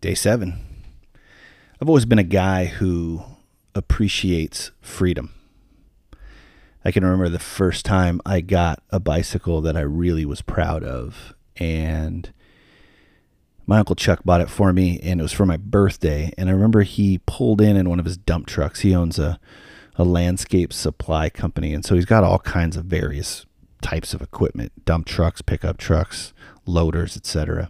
Day seven. I've always been a guy who appreciates freedom. I can remember the first time I got a bicycle that I really was proud of. And my uncle Chuck bought it for me, and it was for my birthday. And I remember he pulled in in one of his dump trucks. He owns a, a landscape supply company. And so he's got all kinds of various types of equipment dump trucks, pickup trucks, loaders, etc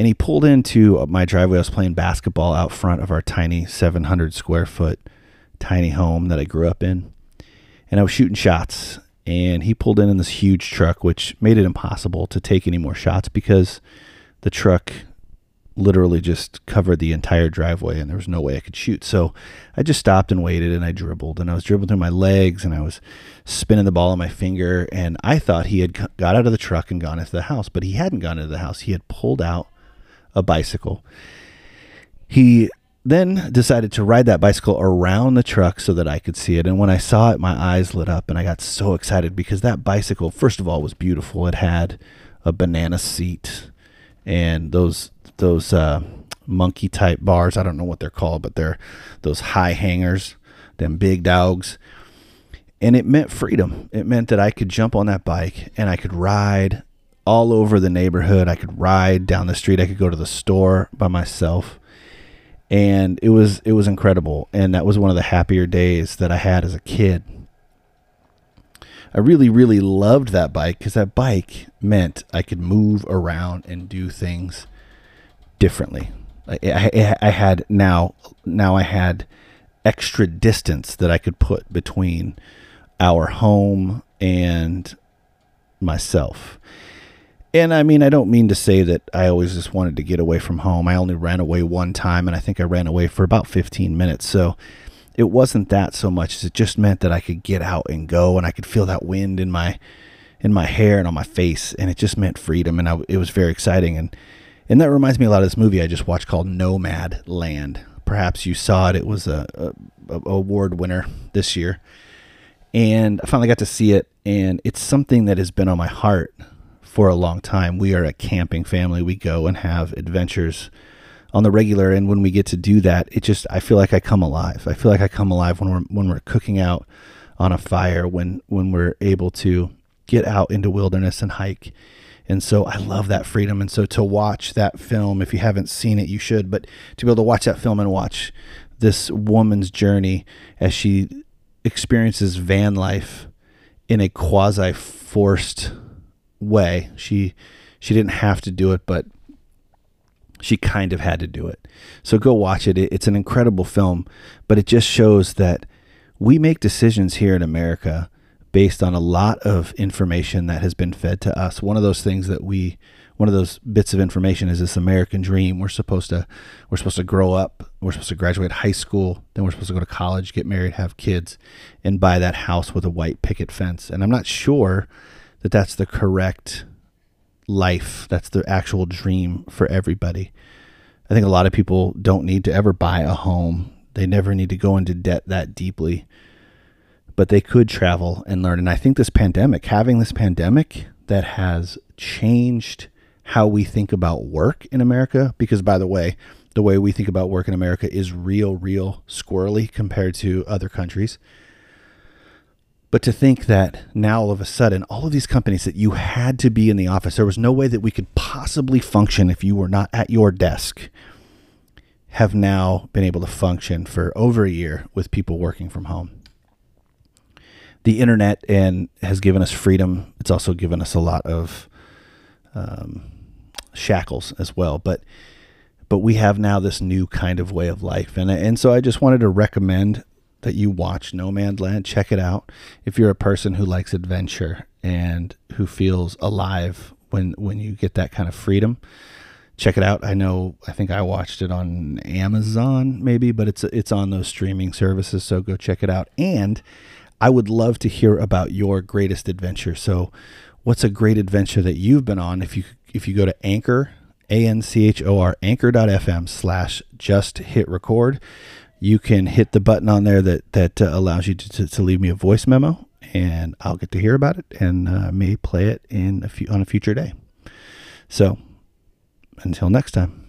and he pulled into uh, my driveway. I was playing basketball out front of our tiny 700 square foot tiny home that I grew up in, and I was shooting shots. And he pulled in in this huge truck, which made it impossible to take any more shots because the truck literally just covered the entire driveway and there was no way I could shoot. So I just stopped and waited and I dribbled and I was dribbling through my legs and I was spinning the ball on my finger and I thought he had got out of the truck and gone into the house, but he hadn't gone into the house. He had pulled out a bicycle. He then decided to ride that bicycle around the truck so that I could see it. And when I saw it, my eyes lit up and I got so excited because that bicycle, first of all, was beautiful. It had a banana seat and those those uh, monkey type bars. I don't know what they're called, but they're those high hangers, them big dogs. And it meant freedom. It meant that I could jump on that bike and I could ride all over the neighborhood. I could ride down the street. I could go to the store by myself. And it was it was incredible. And that was one of the happier days that I had as a kid. I really, really loved that bike because that bike meant I could move around and do things differently. I, I, I, had now, now I had extra distance that I could put between our home and myself. And I mean, I don't mean to say that I always just wanted to get away from home. I only ran away one time, and I think I ran away for about 15 minutes. So it wasn't that so much as it just meant that I could get out and go, and I could feel that wind in my in my hair and on my face, and it just meant freedom, and I, it was very exciting. And and that reminds me a lot of this movie I just watched called Nomadland. Perhaps you saw it; it was a, a, a award winner this year, and I finally got to see it, and it's something that has been on my heart for a long time. We are a camping family. We go and have adventures on the regular and when we get to do that, it just I feel like I come alive. I feel like I come alive when we're when we're cooking out on a fire, when when we're able to get out into wilderness and hike. And so I love that freedom. And so to watch that film, if you haven't seen it, you should, but to be able to watch that film and watch this woman's journey as she experiences van life in a quasi forced way. She she didn't have to do it, but she kind of had to do it. So go watch it. It's an incredible film, but it just shows that we make decisions here in America based on a lot of information that has been fed to us. One of those things that we one of those bits of information is this American dream. We're supposed to we're supposed to grow up, we're supposed to graduate high school, then we're supposed to go to college, get married, have kids, and buy that house with a white picket fence. And I'm not sure that that's the correct life. That's the actual dream for everybody. I think a lot of people don't need to ever buy a home. They never need to go into debt that deeply. But they could travel and learn. And I think this pandemic, having this pandemic that has changed how we think about work in America, because by the way, the way we think about work in America is real, real squirrely compared to other countries. But to think that now all of a sudden, all of these companies that you had to be in the office, there was no way that we could possibly function if you were not at your desk, have now been able to function for over a year with people working from home. The internet and has given us freedom. It's also given us a lot of um, shackles as well. But but we have now this new kind of way of life, and and so I just wanted to recommend that you watch No Man's Nomadland. Check it out. If you're a person who likes adventure and who feels alive when when you get that kind of freedom, check it out. I know I think I watched it on Amazon maybe, but it's it's on those streaming services, so go check it out. And I would love to hear about your greatest adventure. So, what's a great adventure that you've been on? If you if you go to Anchor, A N C H O R Anchor.fm slash just hit record you can hit the button on there that that uh, allows you to, to, to, leave me a voice memo, and I'll get to hear about it and uh, may play it in a few, on a future day. So, until next time.